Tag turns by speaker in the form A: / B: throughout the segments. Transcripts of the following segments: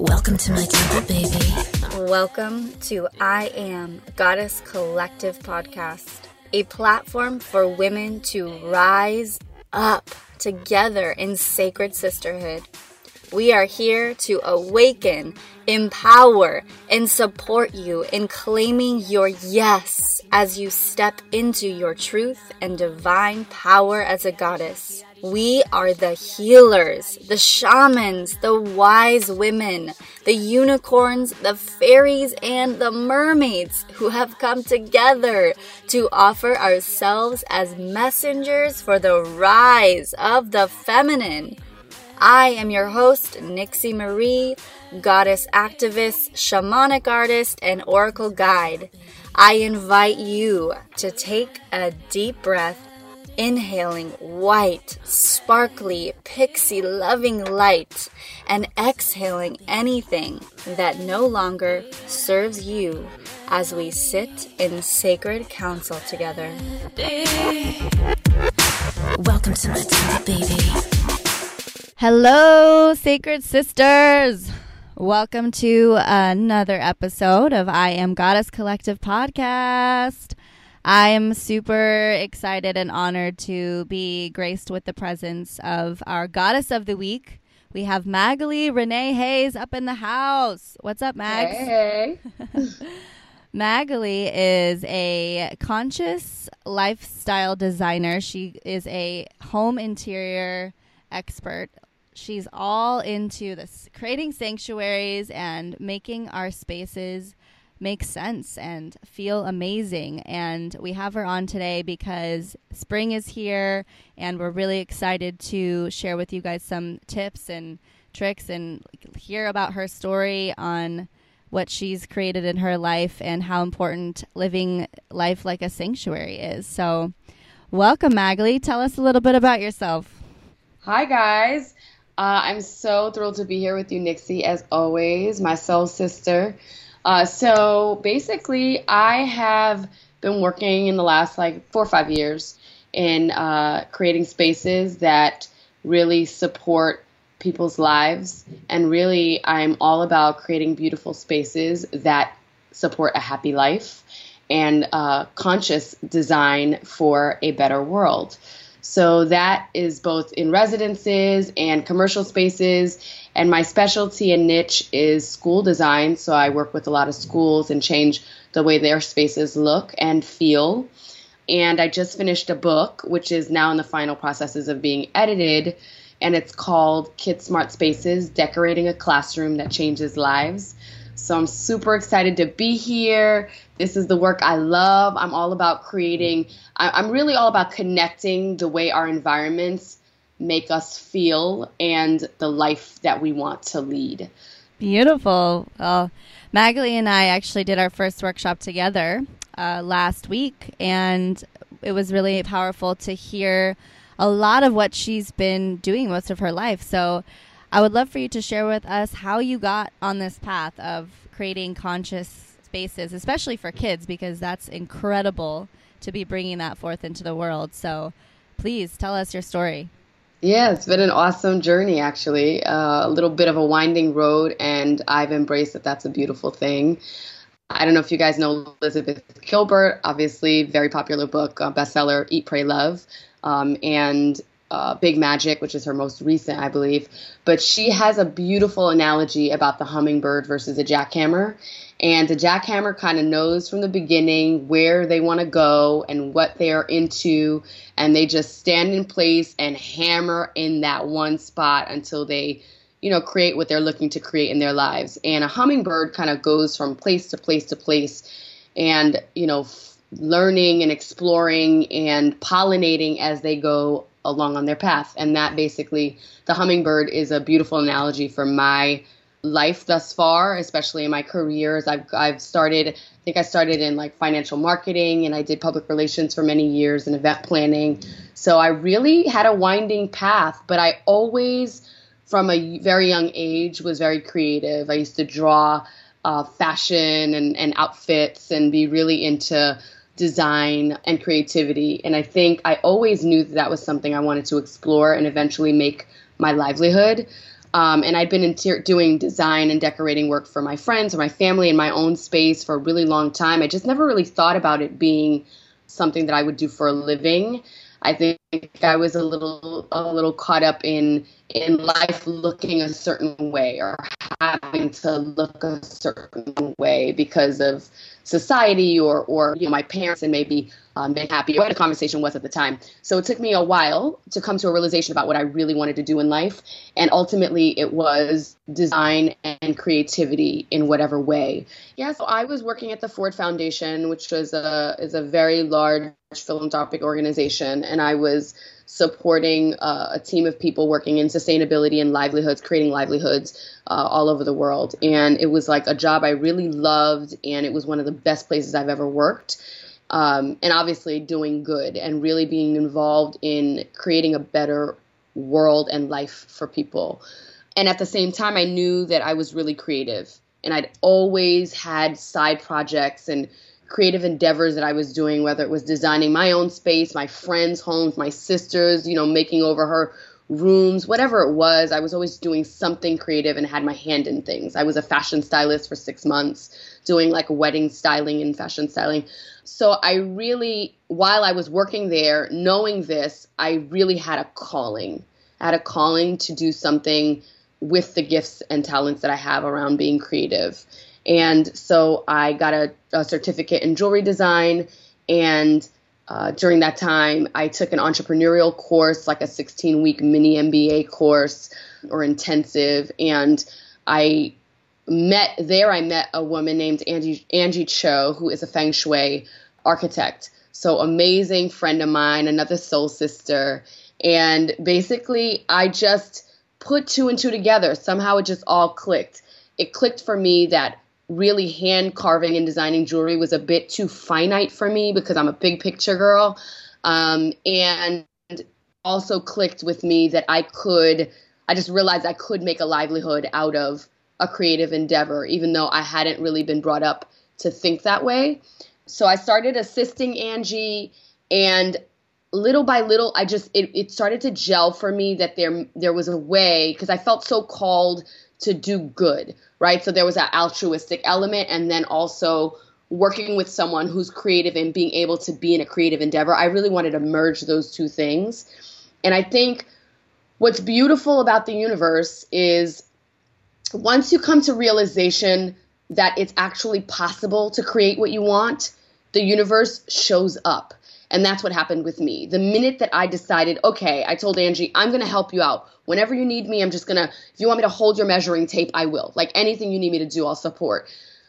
A: Welcome to my temple, baby.
B: Welcome to I Am Goddess Collective Podcast, a platform for women to rise up together in sacred sisterhood. We are here to awaken, empower, and support you in claiming your yes as you step into your truth and divine power as a goddess. We are the healers, the shamans, the wise women, the unicorns, the fairies, and the mermaids who have come together to offer ourselves as messengers for the rise of the feminine. I am your host, Nixie Marie, goddess activist, shamanic artist, and oracle guide. I invite you to take a deep breath, inhaling white, sparkly, pixie loving light, and exhaling anything that no longer serves you as we sit in sacred council together.
A: Welcome to my temple, baby.
C: Hello, Sacred Sisters. Welcome to another episode of I Am Goddess Collective podcast. I am super excited and honored to be graced with the presence of our Goddess of the Week. We have Magali Renee Hayes up in the house. What's up, Mags?
D: Hey.
C: Magali is a conscious lifestyle designer. She is a home interior expert. She's all into this creating sanctuaries and making our spaces make sense and feel amazing. And we have her on today because spring is here and we're really excited to share with you guys some tips and tricks and hear about her story on what she's created in her life and how important living life like a sanctuary is. So, welcome, Magali. Tell us a little bit about yourself.
D: Hi, guys. Uh, I'm so thrilled to be here with you, Nixie, as always, my soul sister. Uh, so basically, I have been working in the last like four or five years in uh, creating spaces that really support people's lives. And really, I'm all about creating beautiful spaces that support a happy life and uh, conscious design for a better world. So that is both in residences and commercial spaces. And my specialty and niche is school design. So I work with a lot of schools and change the way their spaces look and feel. And I just finished a book, which is now in the final processes of being edited. And it's called Kid Smart Spaces Decorating a Classroom That Changes Lives. So I'm super excited to be here. This is the work I love. I'm all about creating, I- am really all about connecting the way our environments make us feel and the life that we want to lead.
C: Beautiful. Well, Magali and I actually did our first workshop together uh, last week, and it was really powerful to hear a lot of what she's been doing most of her life. So I would love for you to share with us how you got on this path of creating conscious spaces, especially for kids, because that's incredible to be bringing that forth into the world. So please tell us your story.
D: Yeah, it's been an awesome journey, actually. Uh, a little bit of a winding road, and I've embraced that that's a beautiful thing. I don't know if you guys know Elizabeth Gilbert, obviously, very popular book, uh, bestseller, Eat, Pray, Love. Um, and uh, Big Magic, which is her most recent, I believe. But she has a beautiful analogy about the hummingbird versus a jackhammer. And the jackhammer kind of knows from the beginning where they want to go and what they're into. And they just stand in place and hammer in that one spot until they, you know, create what they're looking to create in their lives. And a hummingbird kind of goes from place to place to place and, you know, learning and exploring and pollinating as they go along on their path. And that basically, the hummingbird is a beautiful analogy for my life thus far, especially in my careers. I've, I've started, I think I started in like financial marketing and I did public relations for many years and event planning. So I really had a winding path, but I always, from a very young age, was very creative. I used to draw uh, fashion and, and outfits and be really into design and creativity. And I think I always knew that that was something I wanted to explore and eventually make my livelihood. Um, and I'd been inter- doing design and decorating work for my friends or my family in my own space for a really long time. I just never really thought about it being something that I would do for a living. I think I was a little a little caught up in in life looking a certain way or having to look a certain way because of society or or you know, my parents and maybe um, been happy what the conversation was at the time. So it took me a while to come to a realization about what I really wanted to do in life, and ultimately it was design and creativity in whatever way. Yeah, so I was working at the Ford Foundation, which was a is a very large philanthropic organization, and I was supporting uh, a team of people working in sustainability and livelihoods, creating livelihoods uh, all over the world. And it was like a job I really loved, and it was one of the best places I've ever worked. Um, and obviously, doing good and really being involved in creating a better world and life for people. And at the same time, I knew that I was really creative, and I'd always had side projects and creative endeavors that I was doing, whether it was designing my own space, my friends' homes, my sister's, you know, making over her rooms, whatever it was, I was always doing something creative and had my hand in things. I was a fashion stylist for six months, doing like wedding styling and fashion styling. So I really, while I was working there, knowing this, I really had a calling. I had a calling to do something with the gifts and talents that I have around being creative. And so I got a, a certificate in jewelry design. And uh, during that time, I took an entrepreneurial course, like a 16 week mini MBA course or intensive. And I met there, I met a woman named Angie, Angie Cho, who is a feng shui architect. So amazing friend of mine, another soul sister. And basically, I just put two and two together. Somehow it just all clicked. It clicked for me that really hand carving and designing jewelry was a bit too finite for me because I'm a big picture girl. Um, and also clicked with me that I could, I just realized I could make a livelihood out of a creative endeavor, even though I hadn't really been brought up to think that way. So I started assisting Angie and little by little I just it, it started to gel for me that there there was a way because I felt so called to do good, right? So there was that altruistic element, and then also working with someone who's creative and being able to be in a creative endeavor. I really wanted to merge those two things. And I think what's beautiful about the universe is once you come to realization that it's actually possible to create what you want, the universe shows up. And that's what happened with me. The minute that I decided, okay, I told Angie, I'm going to help you out. Whenever you need me, I'm just going to, if you want me to hold your measuring tape, I will. Like anything you need me to do, I'll support.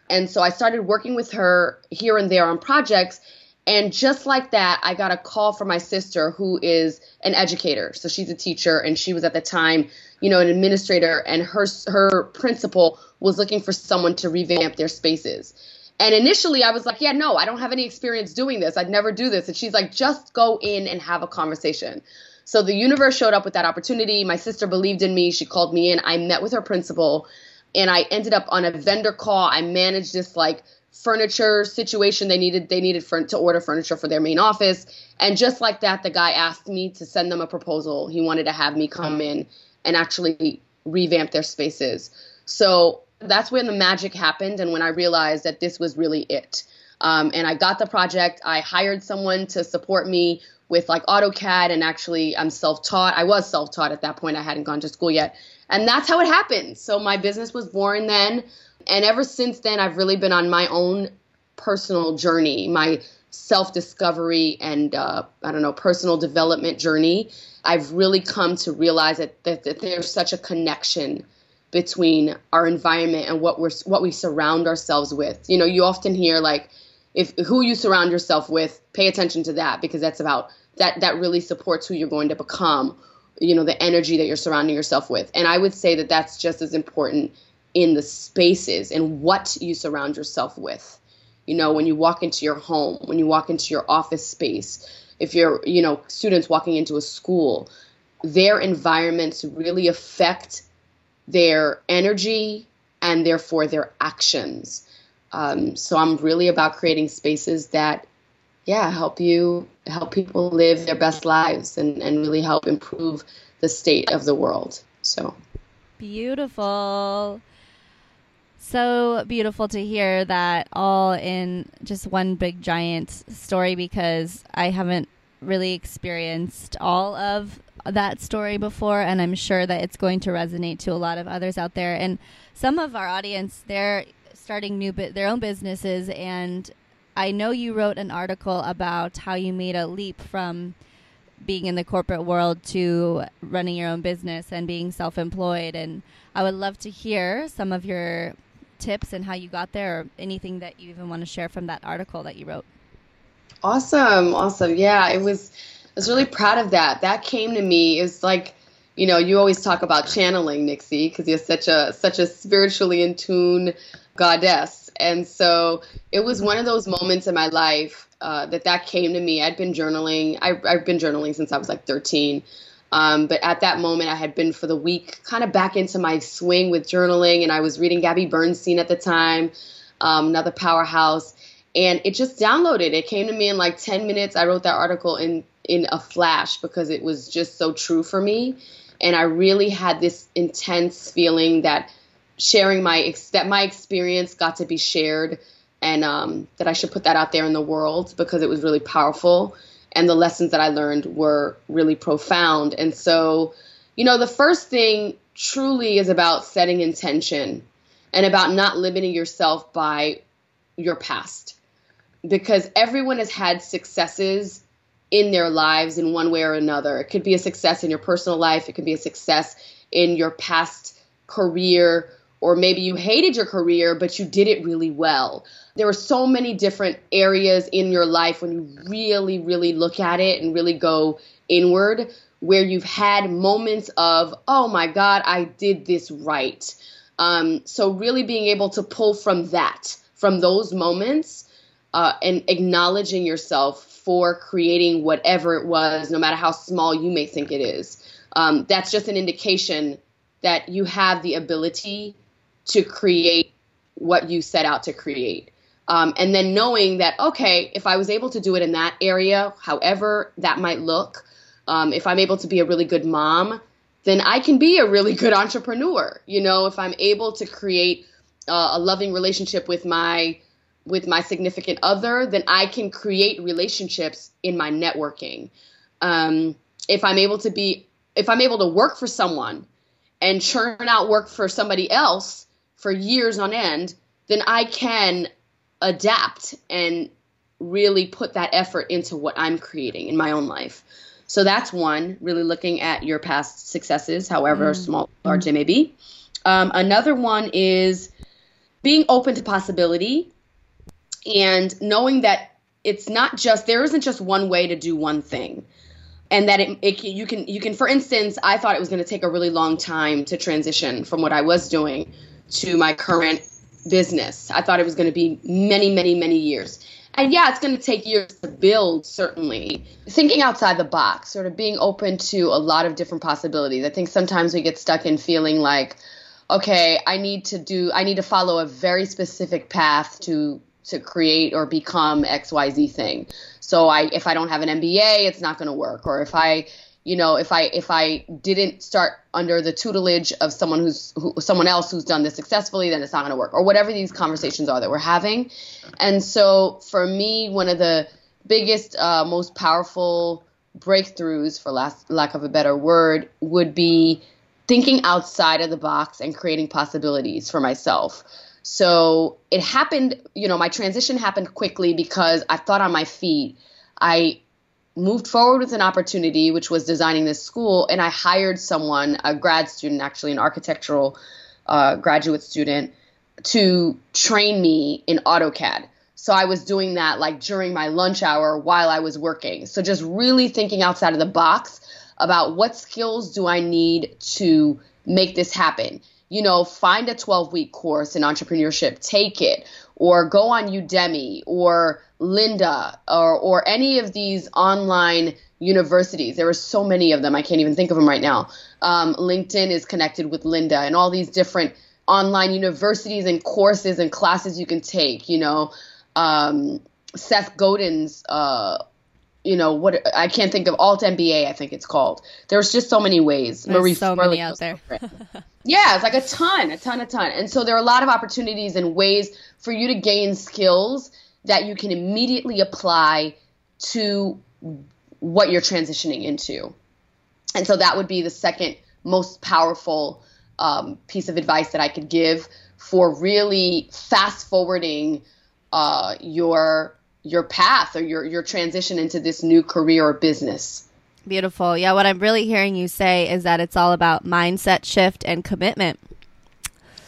D: And so I started working with her here and there on projects. And just like that, I got a call from my sister who is an educator. So she's a teacher and she was at the time, you know, an administrator and her her principal was looking for someone to revamp their spaces. And initially I was like, yeah, no, I don't have any experience doing this. I'd never do this. And she's like, just go in and have a conversation. So the universe showed up with that opportunity. My sister believed in me. She called me in. I met with her principal and I ended up on a vendor call. I managed this like furniture situation they needed they needed for, to order furniture for their main office and just like that the guy asked me to send them a proposal he wanted to have me come in and actually revamp their spaces so that's when the magic happened and when I realized that this was really it. Um, and I got the project. I hired someone to support me with like AutoCAD, and actually, I'm self taught. I was self taught at that point, I hadn't gone to school yet. And that's how it happened. So my business was born then. And ever since then, I've really been on my own personal journey, my self discovery and, uh, I don't know, personal development journey. I've really come to realize that, that, that there's such a connection between our environment and what we're what we surround ourselves with. You know, you often hear like if who you surround yourself with, pay attention to that because that's about that that really supports who you're going to become. You know, the energy that you're surrounding yourself with. And I would say that that's just as important in the spaces and what you surround yourself with. You know, when you walk into your home, when you walk into your office space, if you're, you know, students walking into a school, their environments really affect their energy and therefore their actions. Um, so I'm really about creating spaces that yeah, help you help people live their best lives and, and really help improve the state of the world. So
C: beautiful. So beautiful to hear that all in just one big giant story because I haven't really experienced all of that story before and I'm sure that it's going to resonate to a lot of others out there and some of our audience they're starting new bu- their own businesses and I know you wrote an article about how you made a leap from being in the corporate world to running your own business and being self-employed and I would love to hear some of your tips and how you got there or anything that you even want to share from that article that you wrote.
D: Awesome. Awesome. Yeah, it was was really proud of that. That came to me is like you know, you always talk about channeling, Nixie, because you're such a such a spiritually in tune goddess. And so it was one of those moments in my life uh, that that came to me. I'd been journaling. I, I've been journaling since I was like 13. Um, but at that moment, I had been for the week kind of back into my swing with journaling, and I was reading Gabby Bernstein at the time, um, another powerhouse, and it just downloaded. It came to me in like 10 minutes. I wrote that article in in a flash because it was just so true for me, and I really had this intense feeling that sharing my that my experience got to be shared and um, that I should put that out there in the world because it was really powerful. And the lessons that I learned were really profound. And so, you know, the first thing truly is about setting intention and about not limiting yourself by your past. Because everyone has had successes in their lives in one way or another. It could be a success in your personal life, it could be a success in your past career or maybe you hated your career, but you did it really well. There are so many different areas in your life when you really, really look at it and really go inward where you've had moments of, oh my God, I did this right. Um, so, really being able to pull from that, from those moments, uh, and acknowledging yourself for creating whatever it was, no matter how small you may think it is. Um, that's just an indication that you have the ability to create what you set out to create. Um, and then knowing that, okay, if I was able to do it in that area, however that might look, um, if I'm able to be a really good mom, then I can be a really good entrepreneur. You know, if I'm able to create uh, a loving relationship with my with my significant other, then I can create relationships in my networking. Um, if I'm able to be, if I'm able to work for someone and churn out work for somebody else, for years on end, then I can adapt and really put that effort into what I'm creating in my own life. So that's one, really looking at your past successes, however mm. small or large they may be. Um, another one is being open to possibility and knowing that it's not just there isn't just one way to do one thing and that it, it, you can you can for instance i thought it was going to take a really long time to transition from what i was doing to my current business. I thought it was going to be many, many, many years. And yeah, it's going to take years to build, certainly. Thinking outside the box, sort of being open to a lot of different possibilities. I think sometimes we get stuck in feeling like, okay, I need to do, I need to follow a very specific path to to create or become XYZ thing. So I if I don't have an MBA, it's not going to work. Or if I you know if i if i didn't start under the tutelage of someone who's who, someone else who's done this successfully then it's not going to work or whatever these conversations are that we're having and so for me one of the biggest uh, most powerful breakthroughs for last, lack of a better word would be thinking outside of the box and creating possibilities for myself so it happened you know my transition happened quickly because i thought on my feet i moved forward with an opportunity, which was designing this school, and I hired someone, a grad student, actually an architectural uh, graduate student, to train me in AutoCAD. So I was doing that like during my lunch hour while I was working. So just really thinking outside of the box about what skills do I need to make this happen. You know, find a 12 week course in entrepreneurship, take it, or go on Udemy or Lynda or, or any of these online universities. There are so many of them. I can't even think of them right now. Um, LinkedIn is connected with Lynda and all these different online universities and courses and classes you can take, you know. Um, Seth Godin's uh, you know what I can't think of alt MBA I think it's called. There's just so many ways.
C: There's Marie so many out there.
D: yeah, it's like a ton, a ton, a ton. And so there are a lot of opportunities and ways for you to gain skills that you can immediately apply to what you're transitioning into. And so that would be the second most powerful um, piece of advice that I could give for really fast forwarding uh, your your path or your your transition into this new career or business.
C: Beautiful. Yeah, what I'm really hearing you say is that it's all about mindset shift and commitment.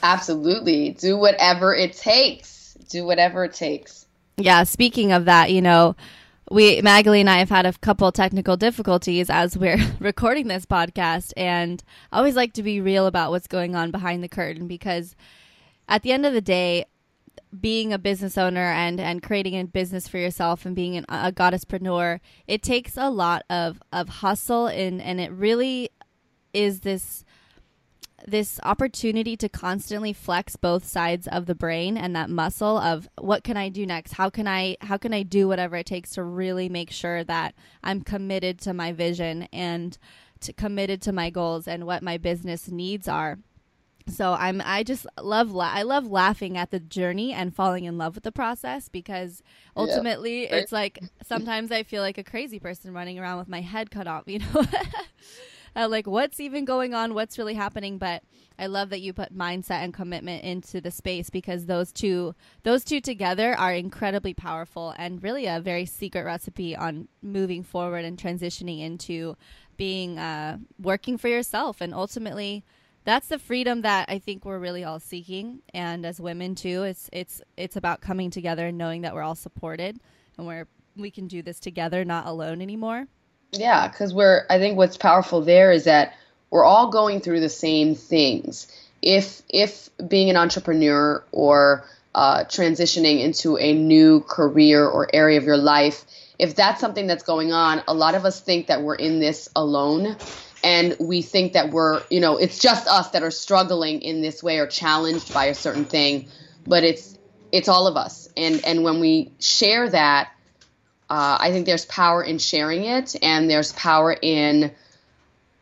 D: Absolutely. Do whatever it takes. Do whatever it takes.
C: Yeah, speaking of that, you know, we Magali and I have had a couple technical difficulties as we're recording this podcast and I always like to be real about what's going on behind the curtain because at the end of the day being a business owner and and creating a business for yourself and being an, a goddesspreneur it takes a lot of of hustle and and it really is this this opportunity to constantly flex both sides of the brain and that muscle of what can I do next? How can I how can I do whatever it takes to really make sure that I'm committed to my vision and to committed to my goals and what my business needs are. So I'm I just love la- I love laughing at the journey and falling in love with the process because ultimately yeah. it's like sometimes I feel like a crazy person running around with my head cut off, you know. uh, like what's even going on, what's really happening. But I love that you put mindset and commitment into the space because those two those two together are incredibly powerful and really a very secret recipe on moving forward and transitioning into being uh, working for yourself and ultimately that's the freedom that I think we're really all seeking and as women too it's it's it's about coming together and knowing that we're all supported and we're we can do this together not alone anymore
D: yeah, because we're, I think what's powerful there is that we're all going through the same things. If, if being an entrepreneur or uh, transitioning into a new career or area of your life, if that's something that's going on, a lot of us think that we're in this alone. And we think that we're, you know, it's just us that are struggling in this way or challenged by a certain thing. But it's, it's all of us. And, and when we share that, uh, I think there's power in sharing it, and there's power in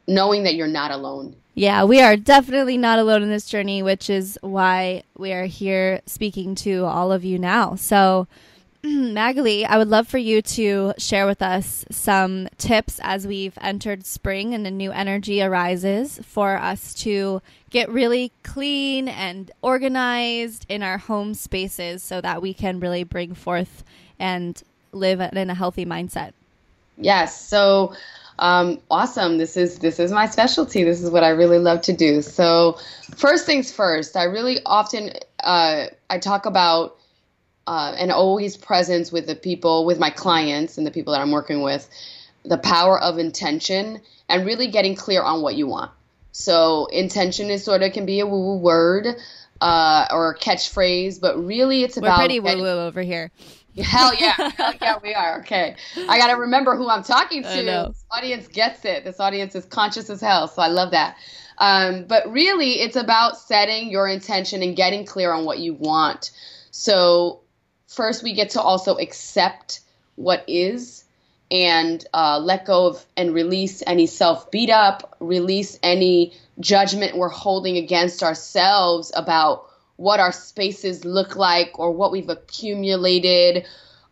D: knowing that you're not alone.
C: Yeah, we are definitely not alone in this journey, which is why we are here speaking to all of you now. So, Magali, I would love for you to share with us some tips as we've entered spring and a new energy arises for us to get really clean and organized in our home spaces so that we can really bring forth and live in a healthy mindset.
D: Yes. So um, awesome. This is this is my specialty. This is what I really love to do. So first things first, I really often uh, I talk about uh, and always presence with the people, with my clients and the people that I'm working with, the power of intention and really getting clear on what you want. So intention is sort of can be a woo woo word uh, or a catchphrase, but really it's about We're
C: pretty woo woo over here.
D: Hell yeah. Hell yeah, we are. Okay. I got to remember who I'm talking to. This audience gets it. This audience is conscious as hell. So I love that. Um, but really, it's about setting your intention and getting clear on what you want. So, first, we get to also accept what is and uh, let go of and release any self beat up, release any judgment we're holding against ourselves about what our spaces look like or what we've accumulated.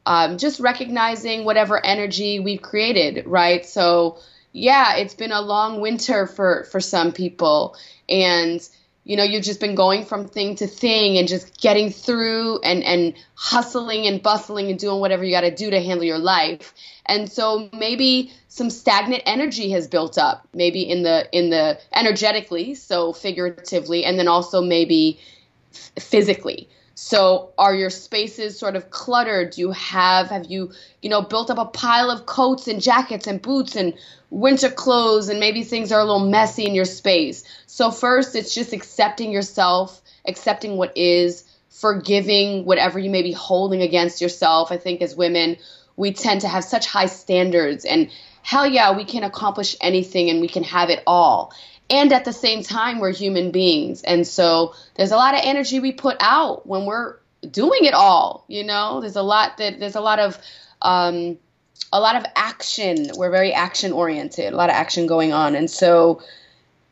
D: Um, just recognizing whatever energy we've created, right? So, yeah, it's been a long winter for for some people, and you know you've just been going from thing to thing and just getting through and and hustling and bustling and doing whatever you got to do to handle your life and so maybe some stagnant energy has built up maybe in the in the energetically so figuratively and then also maybe physically. So are your spaces sort of cluttered? Do you have have you, you know, built up a pile of coats and jackets and boots and winter clothes and maybe things are a little messy in your space. So first it's just accepting yourself, accepting what is, forgiving whatever you may be holding against yourself. I think as women, we tend to have such high standards and hell yeah, we can accomplish anything and we can have it all and at the same time we're human beings and so there's a lot of energy we put out when we're doing it all. You know, there's a lot that there's a lot of um, a lot of action. We're very action oriented, a lot of action going on, and so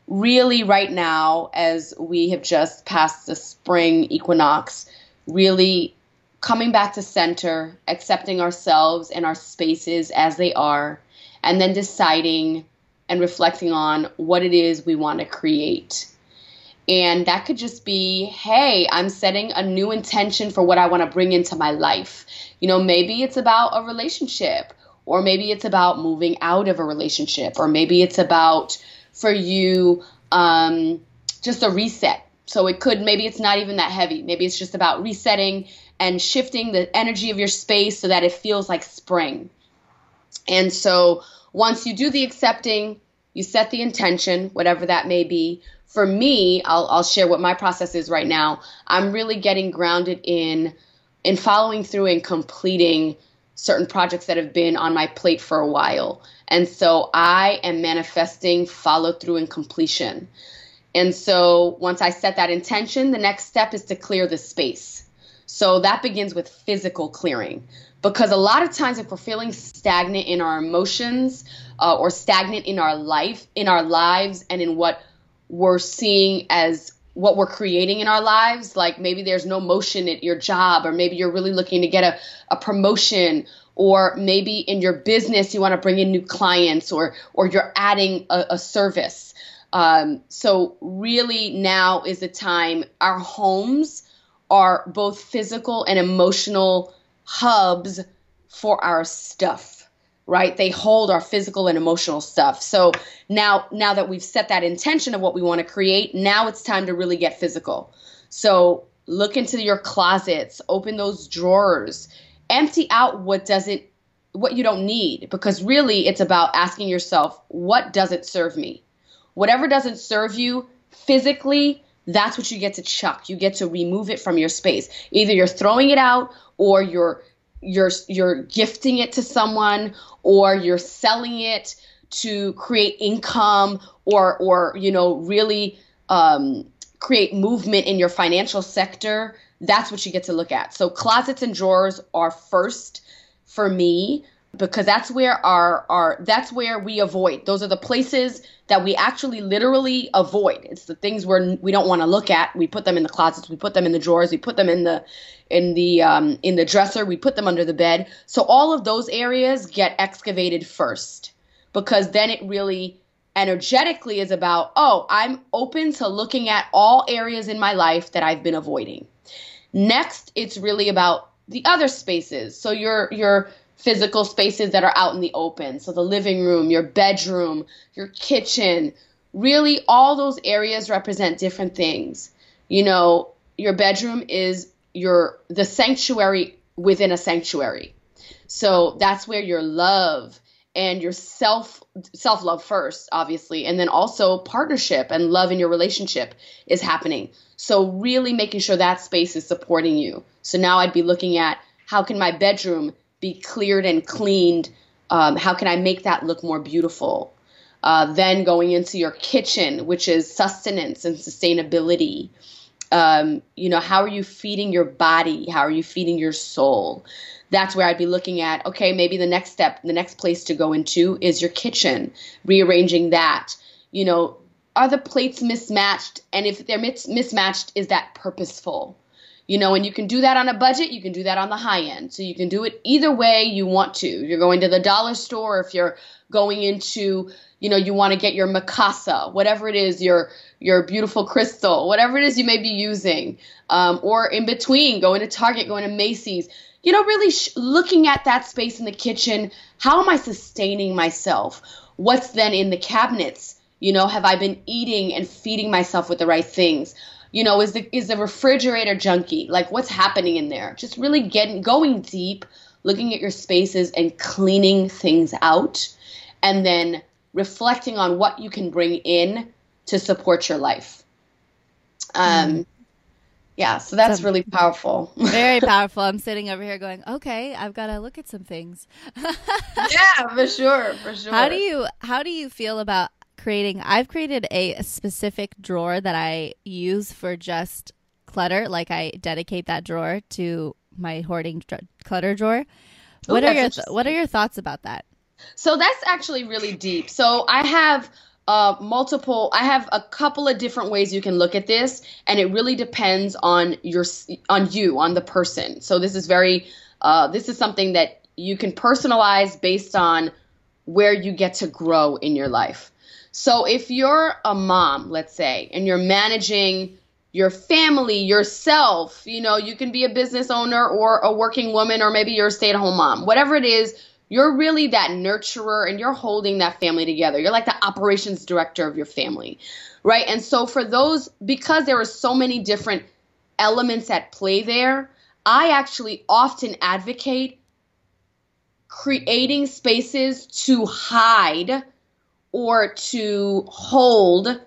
D: really right now, as we have just passed the spring equinox, really coming back to center, accepting ourselves and our spaces as they are, and then deciding and reflecting on what it is we want to create. And that could just be, hey, I'm setting a new intention for what I want to bring into my life. You know, maybe it's about a relationship, or maybe it's about moving out of a relationship, or maybe it's about for you um, just a reset. So it could, maybe it's not even that heavy. Maybe it's just about resetting and shifting the energy of your space so that it feels like spring. And so once you do the accepting, you set the intention, whatever that may be. For me, I'll, I'll share what my process is right now. I'm really getting grounded in in following through and completing certain projects that have been on my plate for a while. And so I am manifesting follow through and completion. And so once I set that intention, the next step is to clear the space. So that begins with physical clearing. Because a lot of times, if we're feeling stagnant in our emotions uh, or stagnant in our life, in our lives, and in what we're seeing as what we're creating in our lives, like maybe there's no motion at your job, or maybe you're really looking to get a, a promotion, or maybe in your business you want to bring in new clients, or or you're adding a, a service. Um, so really now is the time. Our homes are both physical and emotional hubs for our stuff right? They hold our physical and emotional stuff. So now now that we've set that intention of what we want to create now it's time to really get physical. So look into your closets open those drawers empty out what doesn't what you don't need because really it's about asking yourself what doesn't serve me? Whatever doesn't serve you physically that's what you get to chuck. You get to remove it from your space. Either you're throwing it out or you're you're you're gifting it to someone or you're selling it to create income or or you know really um, create movement in your financial sector. That's what you get to look at. So closets and drawers are first for me because that's where our our that's where we avoid. Those are the places that we actually literally avoid. It's the things where we don't want to look at. We put them in the closets. We put them in the drawers. We put them in the in the um, in the dresser. We put them under the bed. So all of those areas get excavated first because then it really energetically is about oh i'm open to looking at all areas in my life that i've been avoiding. Next it's really about the other spaces. So your your physical spaces that are out in the open. So the living room, your bedroom, your kitchen, really all those areas represent different things. You know, your bedroom is your the sanctuary within a sanctuary. So that's where your love and your self self love first obviously and then also partnership and love in your relationship is happening. So really making sure that space is supporting you. So now I'd be looking at how can my bedroom be cleared and cleaned? Um, how can I make that look more beautiful? Uh, then going into your kitchen, which is sustenance and sustainability. Um, you know, how are you feeding your body? How are you feeding your soul? That's where I'd be looking at, okay, maybe the next step, the next place to go into is your kitchen, rearranging that. You know, are the plates mismatched? And if they're mis- mismatched, is that purposeful? You know, and you can do that on a budget, you can do that on the high end. So you can do it either way you want to. You're going to the dollar store, if you're going into, you know, you want to get your Mikasa, whatever it is, your your beautiful crystal, whatever it is you may be using, um, or in between, going to Target, going to Macy's. You know, really sh- looking at that space in the kitchen. How am I sustaining myself? What's then in the cabinets? You know, have I been eating and feeding myself with the right things? You know is the is the refrigerator junky? Like what's happening in there? Just really getting going deep looking at your spaces and cleaning things out and then reflecting on what you can bring in to support your life. Um mm. yeah so that's really powerful.
C: Very powerful. I'm sitting over here going okay i've got to look at some things.
D: Yeah for sure for sure
C: how do you how do you feel about creating I've created a specific drawer that I use for just clutter, like I dedicate that drawer to my hoarding dr- clutter drawer. What
D: Ooh,
C: are your th- what are your thoughts about that?
D: So that's actually really deep. So I have uh, multiple. I have a couple of different ways you can look at this, and it really depends on your on you on the person. So this is very. Uh, this is something that you can personalize based on where you get to grow in your life. So if you're a mom, let's say, and you're managing your family, yourself, you know, you can be a business owner or a working woman, or maybe you're a stay at home mom, whatever it is, you're really that nurturer and you're holding that family together. You're like the operations director of your family, right? And so for those, because there are so many different elements at play there, I actually often advocate creating spaces to hide or to hold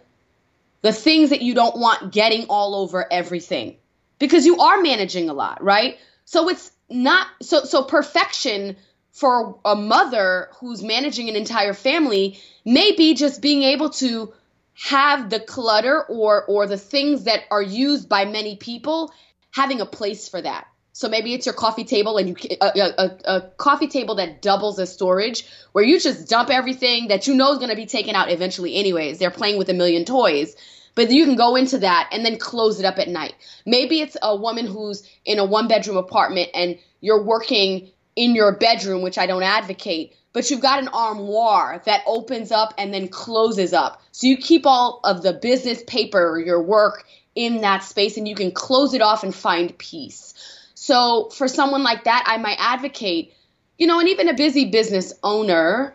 D: the things that you don't want getting all over everything because you are managing a lot, right? So it's not so so perfection for a mother who's managing an entire family may be just being able to have the clutter or or the things that are used by many people having a place for that so maybe it's your coffee table and you a, a, a coffee table that doubles as storage where you just dump everything that you know is going to be taken out eventually anyways. They're playing with a million toys. But you can go into that and then close it up at night. Maybe it's a woman who's in a one bedroom apartment and you're working in your bedroom, which I don't advocate, but you've got an armoire that opens up and then closes up. So you keep all of the business paper your work in that space and you can close it off and find peace. So for someone like that, I might advocate, you know, and even a busy business owner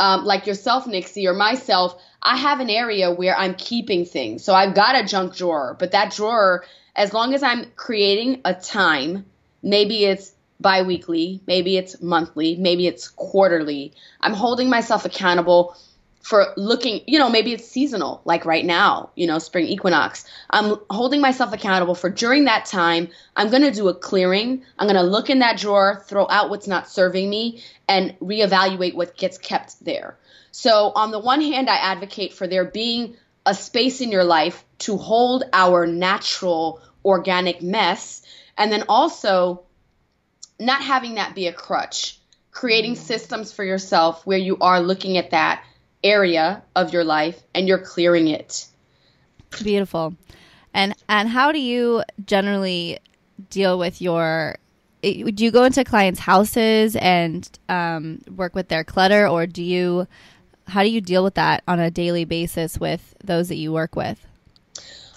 D: um, like yourself, Nixie, or myself, I have an area where I'm keeping things. So I've got a junk drawer, but that drawer, as long as I'm creating a time, maybe it's biweekly, maybe it's monthly, maybe it's quarterly, I'm holding myself accountable for looking, you know, maybe it's seasonal, like right now, you know, spring equinox. I'm holding myself accountable for during that time, I'm going to do a clearing. I'm going to look in that drawer, throw out what's not serving me, and reevaluate what gets kept there. So, on the one hand, I advocate for there being a space in your life to hold our natural organic mess, and then also not having that be a crutch, creating mm. systems for yourself where you are looking at that area of your life and you're clearing it.
C: Beautiful. And and how do you generally deal with your do you go into clients' houses and um, work with their clutter, or do you? How do you deal with that on a daily basis with those that you work with?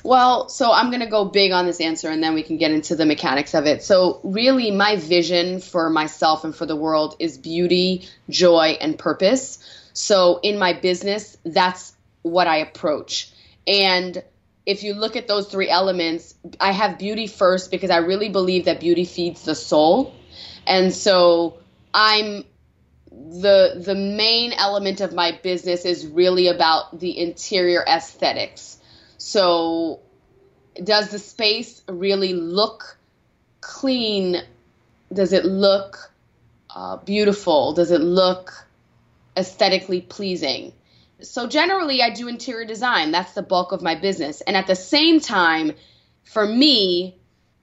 D: Well, so I'm going to go big on this answer and then we can get into the mechanics of it. So, really, my vision for myself and for the world is beauty, joy, and purpose. So in my business, that's what I approach. And if you look at those three elements, I have beauty first because I really believe that beauty feeds the soul. And so I'm the the main element of my business is really about the interior aesthetics. So does the space really look clean? Does it look uh, beautiful? Does it look aesthetically pleasing. So generally, I do interior design. That's the bulk of my business. And at the same time, for me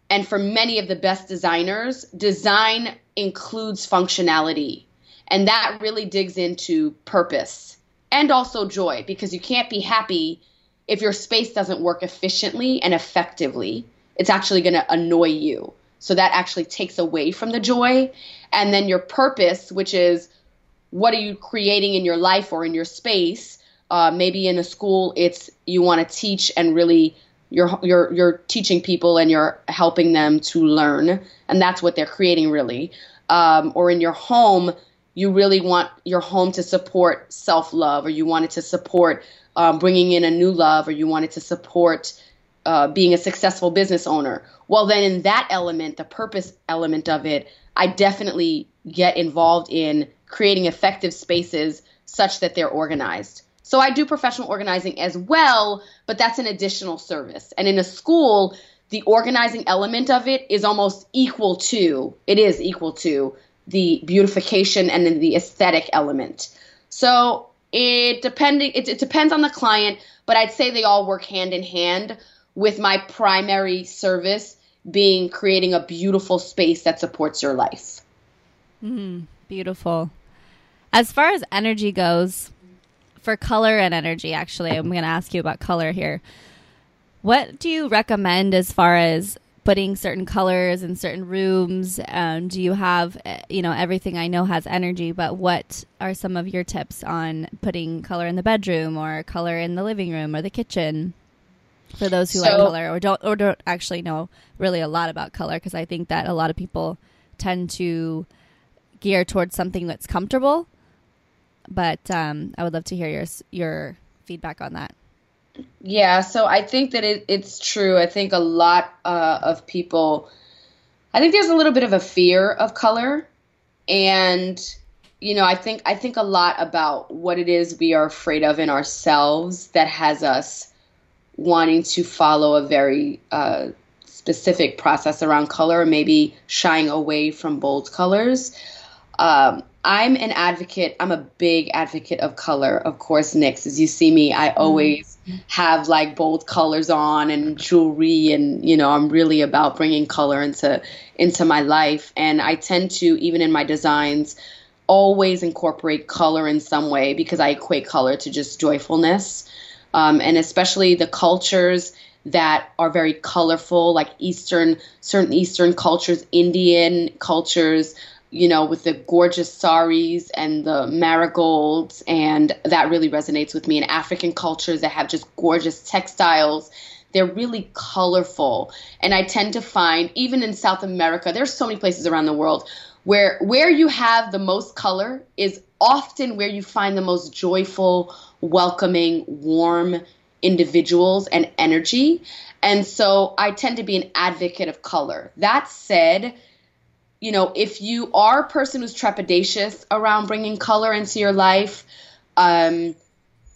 D: and for many of the best designers, design includes functionality. And that really digs into purpose and also joy because you can't be happy if your space doesn't work efficiently and effectively. It's actually going to annoy you. So that actually takes away from the joy. And then your purpose, which is what are you creating in your life or in your space? Uh, maybe in a school, it's you want to teach and really you're you're you're teaching people and you're helping them to learn, and that's what they're creating really. Um, or in your home, you really want your home to support self love, or you want it to support um, bringing in a new love, or you want it to support uh, being a successful business owner. Well, then in that element, the purpose element of it, I definitely get involved in creating effective spaces such that they're organized. So I do professional organizing as well, but that's an additional service. And in a school, the organizing element of it is almost equal to, it is equal to the beautification and then the aesthetic element. So it depending it, it depends on the client, but I'd say they all work hand in hand. with my primary service being creating a beautiful space that supports your life.
C: Mm, beautiful. As far as energy goes, for color and energy, actually, I'm going to ask you about color here. What do you recommend as far as putting certain colors in certain rooms? Um, do you have, eh, you know, everything I know has energy, but what are some of your tips on putting color in the bedroom or color in the living room or the kitchen? For those who so, like color or don't or don't actually know really a lot about color, because I think that a lot of people tend to gear towards something that's comfortable. But um, I would love to hear your your feedback on that.
D: Yeah, so I think that it, it's true. I think a lot uh, of people, I think there's a little bit of a fear of color, and you know, I think I think a lot about what it is we are afraid of in ourselves that has us wanting to follow a very uh, specific process around color, maybe shying away from bold colors. Um, I'm an advocate. I'm a big advocate of color. Of course, Nix, as you see me, I mm-hmm. always have like bold colors on and jewelry, and you know, I'm really about bringing color into into my life. And I tend to, even in my designs, always incorporate color in some way because I equate color to just joyfulness, um, and especially the cultures that are very colorful, like Eastern, certain Eastern cultures, Indian cultures you know, with the gorgeous saris and the marigolds, and that really resonates with me. In African cultures that have just gorgeous textiles, they're really colorful, and I tend to find even in South America, there's so many places around the world where where you have the most color is often where you find the most joyful, welcoming, warm individuals and energy. And so I tend to be an advocate of color. That said, you know, if you are a person who's trepidatious around bringing color into your life, um,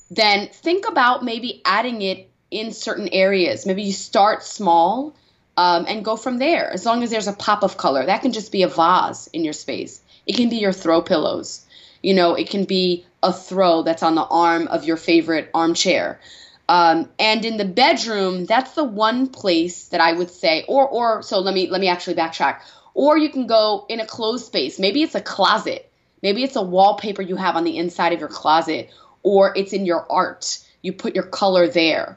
D: then think about maybe adding it in certain areas. Maybe you start small um, and go from there. As long as there's a pop of color, that can just be a vase in your space. It can be your throw pillows. You know, it can be a throw that's on the arm of your favorite armchair. Um, and in the bedroom, that's the one place that I would say, or or so let me let me actually backtrack. Or you can go in a closed space. Maybe it's a closet. Maybe it's a wallpaper you have on the inside of your closet, or it's in your art. You put your color there.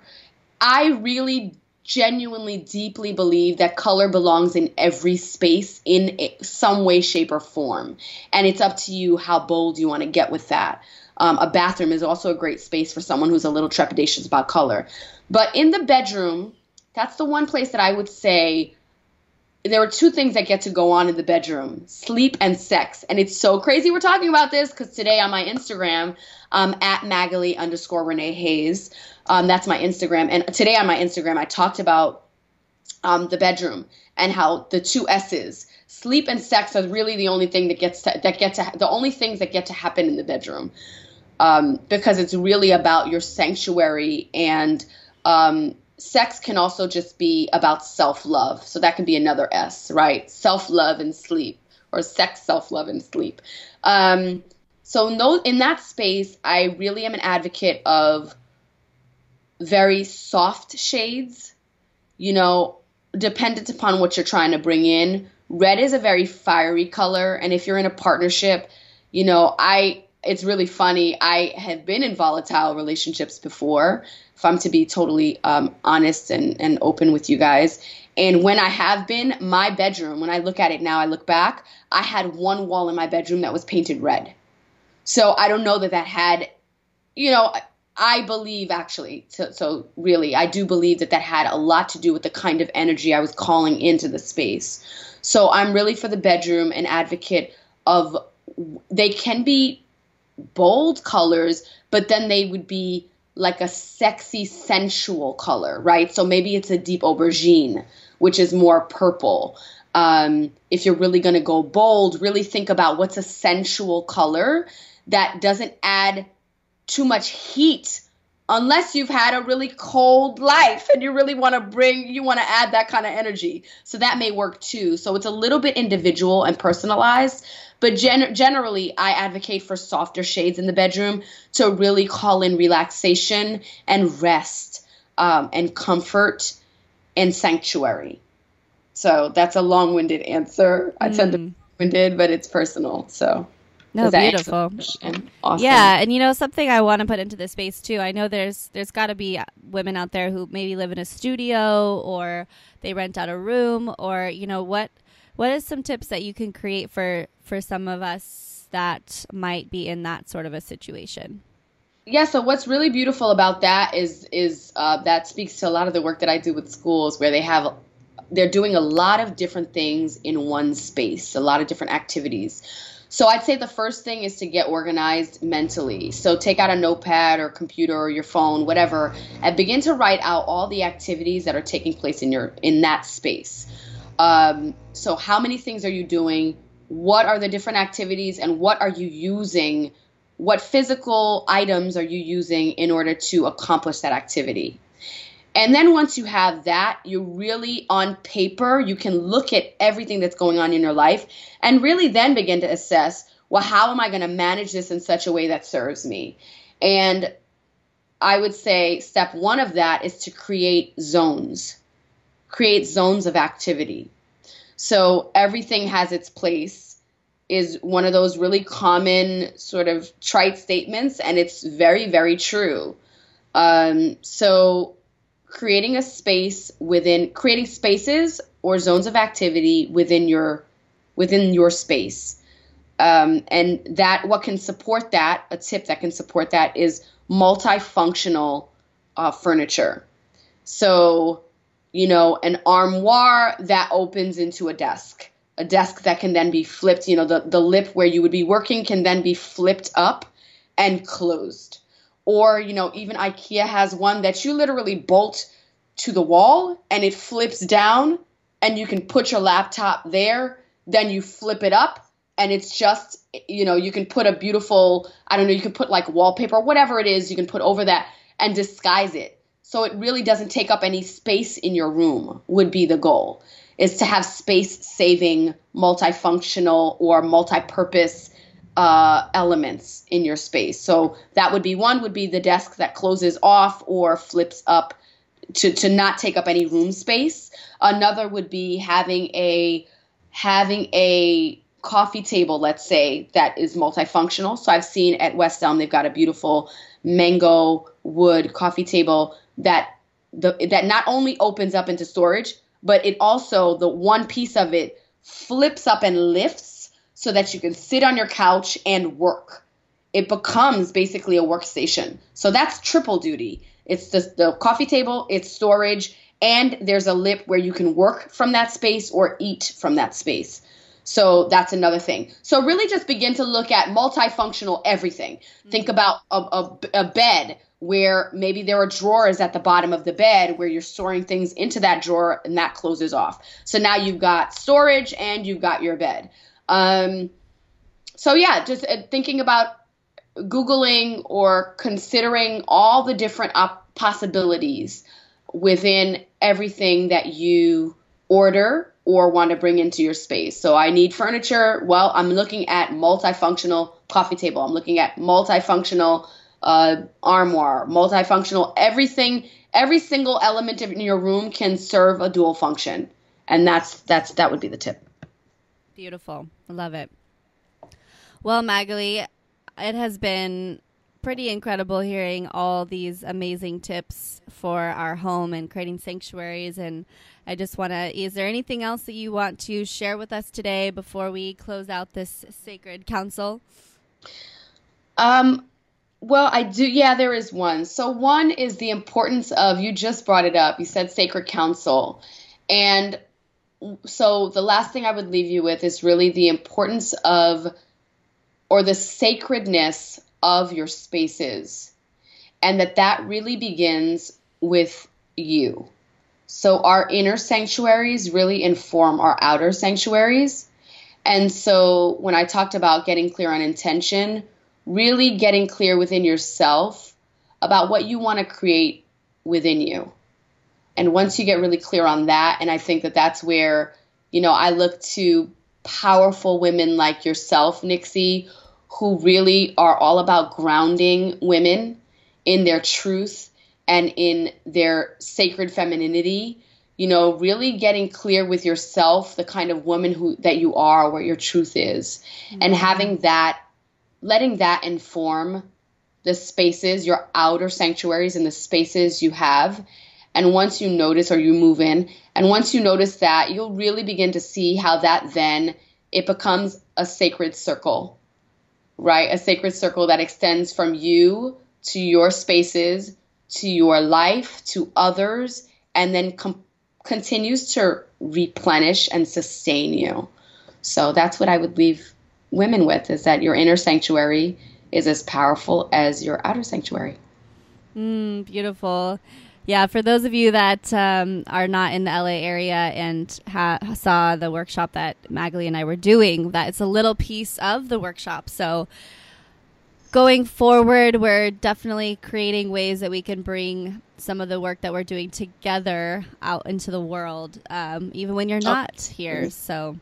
D: I really genuinely deeply believe that color belongs in every space in some way, shape, or form. And it's up to you how bold you want to get with that. Um, a bathroom is also a great space for someone who's a little trepidatious about color. But in the bedroom, that's the one place that I would say there are two things that get to go on in the bedroom sleep and sex. And it's so crazy we're talking about this because today on my Instagram, um, at Magalie underscore Renee Hayes, um, that's my Instagram. And today on my Instagram, I talked about um, the bedroom and how the two S's, sleep and sex, are really the only thing that gets to, that get to the only things that get to happen in the bedroom, um, because it's really about your sanctuary and um, sex can also just be about self love. So that can be another S, right? Self love and sleep, or sex, self love, and sleep. Um, so no, in that space, I really am an advocate of very soft shades. You know, dependent upon what you're trying to bring in. Red is a very fiery color, and if you're in a partnership, you know, I it's really funny. I have been in volatile relationships before, if I'm to be totally um, honest and, and open with you guys. And when I have been, my bedroom, when I look at it now, I look back, I had one wall in my bedroom that was painted red. So I don't know that that had, you know, I believe actually, so, so really, I do believe that that had a lot to do with the kind of energy I was calling into the space. So I'm really for the bedroom an advocate of they can be bold colors, but then they would be like a sexy, sensual color, right? So maybe it's a deep aubergine, which is more purple. Um, if you're really going to go bold, really think about what's a sensual color that doesn't add too much heat unless you've had a really cold life and you really want to bring you want to add that kind of energy so that may work too so it's a little bit individual and personalized but gen- generally, I advocate for softer shades in the bedroom to really call in relaxation and rest um, and comfort and sanctuary. So that's a long winded answer. I tend to be long winded, but it's personal. So
C: No,
D: does that answer
C: beautiful.
D: Awesome.
C: Yeah, and you know something I want to put into this space too. I know there's there's got to be women out there who maybe live in a studio or they rent out a room or you know what what is some tips that you can create for for some of us that might be in that sort of a situation?
D: yeah so what's really beautiful about that is is uh, that speaks to a lot of the work that i do with schools where they have they're doing a lot of different things in one space a lot of different activities. So i'd say the first thing is to get organized mentally. So take out a notepad or computer or your phone whatever and begin to write out all the activities that are taking place in your in that space um, so how many things are you doing? What are the different activities and what are you using? What physical items are you using in order to accomplish that activity? And then once you have that you're really on paper you can look at everything that's going on in your life and really then begin to assess well how am i going to manage this in such a way that serves me? And i would say step one of that is to create zones create zones of activity so everything has its place is one of those really common sort of trite statements, and it's very, very true. Um, so, creating a space within creating spaces or zones of activity within your within your space, um, and that what can support that a tip that can support that is multifunctional uh, furniture. So, you know, an armoire that opens into a desk a desk that can then be flipped, you know, the, the lip where you would be working can then be flipped up and closed. Or, you know, even IKEA has one that you literally bolt to the wall and it flips down and you can put your laptop there, then you flip it up and it's just, you know, you can put a beautiful, I don't know, you can put like wallpaper, whatever it is, you can put over that and disguise it. So it really doesn't take up any space in your room, would be the goal is to have space saving, multifunctional, or multi purpose uh, elements in your space. So that would be one would be the desk that closes off or flips up to, to not take up any room space. Another would be having a having a coffee table, let's say, that is multifunctional. So I've seen at West Elm they've got a beautiful mango wood coffee table that the that not only opens up into storage, but it also the one piece of it flips up and lifts so that you can sit on your couch and work. It becomes basically a workstation. So that's triple duty. It's the, the coffee table, it's storage, and there's a lip where you can work from that space or eat from that space. So that's another thing. So really just begin to look at multifunctional everything. Mm-hmm. Think about a, a, a bed where maybe there are drawers at the bottom of the bed where you're storing things into that drawer and that closes off. So now you've got storage and you've got your bed. Um, so yeah, just uh, thinking about Googling or considering all the different op- possibilities within everything that you order or want to bring into your space. So I need furniture. Well, I'm looking at multifunctional coffee table. I'm looking at multifunctional uh, armoire, multifunctional, everything, every single element in your room can serve a dual function, and that's that's that would be the tip.
C: Beautiful, love it. Well, Magalie, it has been pretty incredible hearing all these amazing tips for our home and creating sanctuaries and I just want to is there anything else that you want to share with us today before we close out this sacred council?
D: Um well, I do. Yeah, there is one. So, one is the importance of, you just brought it up. You said sacred council. And so, the last thing I would leave you with is really the importance of, or the sacredness of your spaces. And that that really begins with you. So, our inner sanctuaries really inform our outer sanctuaries. And so, when I talked about getting clear on intention, really getting clear within yourself about what you want to create within you. And once you get really clear on that, and I think that that's where, you know, I look to powerful women like yourself, Nixie, who really are all about grounding women in their truth and in their sacred femininity. you know, really getting clear with yourself, the kind of woman who that you are, what your truth is, mm-hmm. and having that, letting that inform the spaces, your outer sanctuaries, and the spaces you have. And once you notice or you move in, and once you notice that, you'll really begin to see how that then it becomes a sacred circle, right? A sacred circle that extends from you to your spaces, to your life, to others, and then com- continues to replenish and sustain you. So that's what I would leave women with is that your inner sanctuary is as powerful as your outer sanctuary.
C: Mm, beautiful. Yeah, for those of you that um, are not in the LA area and ha- saw the workshop that Magalie and I were doing, that it's a little piece of the workshop. So going forward, we're definitely creating ways that we can bring some of the work that we're doing together out into the world, um, even when you're not here. So.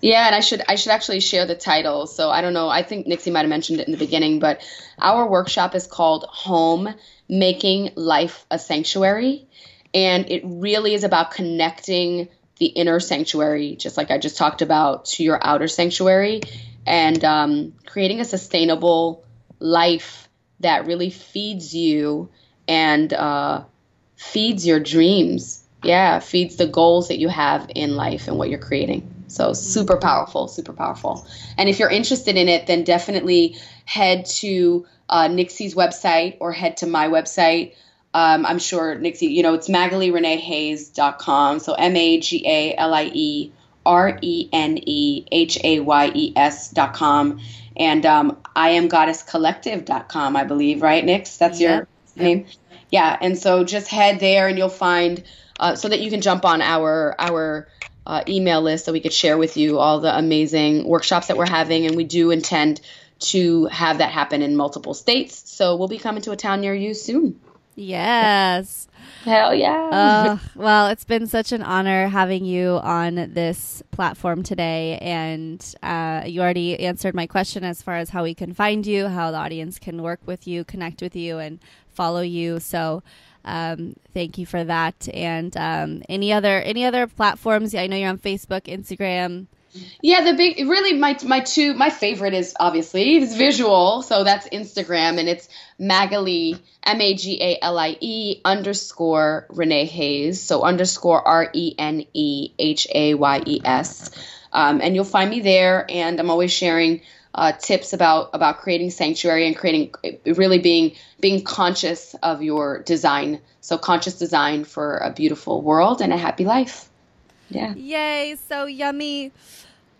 D: Yeah, and I should I should actually share the title. So I don't know. I think Nixie might have mentioned it in the beginning, but our workshop is called Home Making Life a Sanctuary, and it really is about connecting the inner sanctuary, just like I just talked about, to your outer sanctuary, and um, creating a sustainable life that really feeds you and uh, feeds your dreams. Yeah, feeds the goals that you have in life and what you're creating. So super powerful, super powerful. And if you're interested in it, then definitely head to uh, Nixie's website or head to my website. Um, I'm sure Nixie, you know, it's MagaliReneeHayes.com. So M A G A L I E R E N E H A Y E S.com. And um, I am goddesscollective.com, I believe, right, Nix? That's your name? Yeah. And so just head there and you'll find uh, so that you can jump on our, our, uh, email list so we could share with you all the amazing workshops that we're having. And we do intend to have that happen in multiple states. So we'll be coming to a town near you soon.
C: Yes.
D: Hell yeah.
C: Well, it's been such an honor having you on this platform today. And uh, you already answered my question as far as how we can find you, how the audience can work with you, connect with you, and follow you. So, um, thank you for that. And um, any other any other platforms? I know you're on Facebook, Instagram.
D: Yeah, the big really my my two my favorite is obviously is visual, so that's Instagram and it's Magalie M A G A L I E underscore Renee Hayes, so underscore R E N E H A Y E S, um, and you'll find me there. And I'm always sharing uh, tips about about creating sanctuary and creating really being being conscious of your design. So conscious design for a beautiful world and a happy life. Yeah.
C: Yay! So yummy.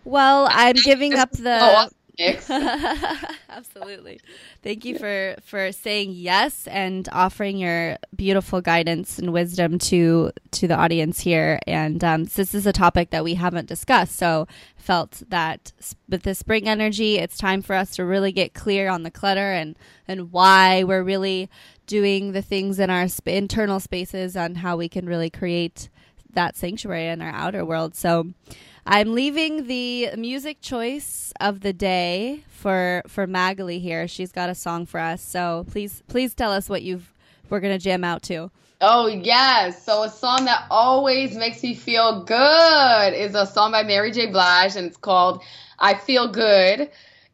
C: Well, I'm giving up the. Absolutely. Thank you for for saying yes and offering your beautiful guidance and wisdom to to the audience here. And um, this is a topic that we haven't discussed, so felt that with the spring energy, it's time for us to really get clear on the clutter and and why we're really doing the things in our sp- internal spaces and how we can really create that sanctuary in our outer world. So I'm leaving the music choice of the day for for Magalie here. She's got a song for us. So please please tell us what you've we're gonna jam out to.
D: Oh yes. So a song that always makes me feel good is a song by Mary J. Blige and it's called I Feel Good.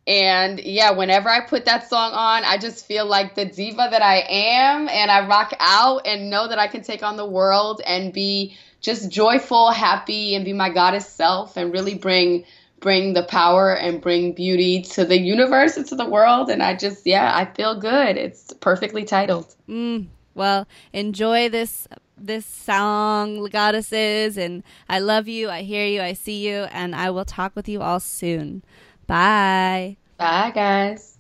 D: And yeah, whenever I put that song on, I just feel like the diva that I am and I rock out and know that I can take on the world and be just joyful, happy, and be my goddess self and really bring bring the power and bring beauty to the universe and to the world. And I just, yeah, I feel good. It's perfectly titled.
C: Mm, well, enjoy this this song, goddesses, and I love you. I hear you. I see you, and I will talk with you all soon. Bye.
D: Bye, guys.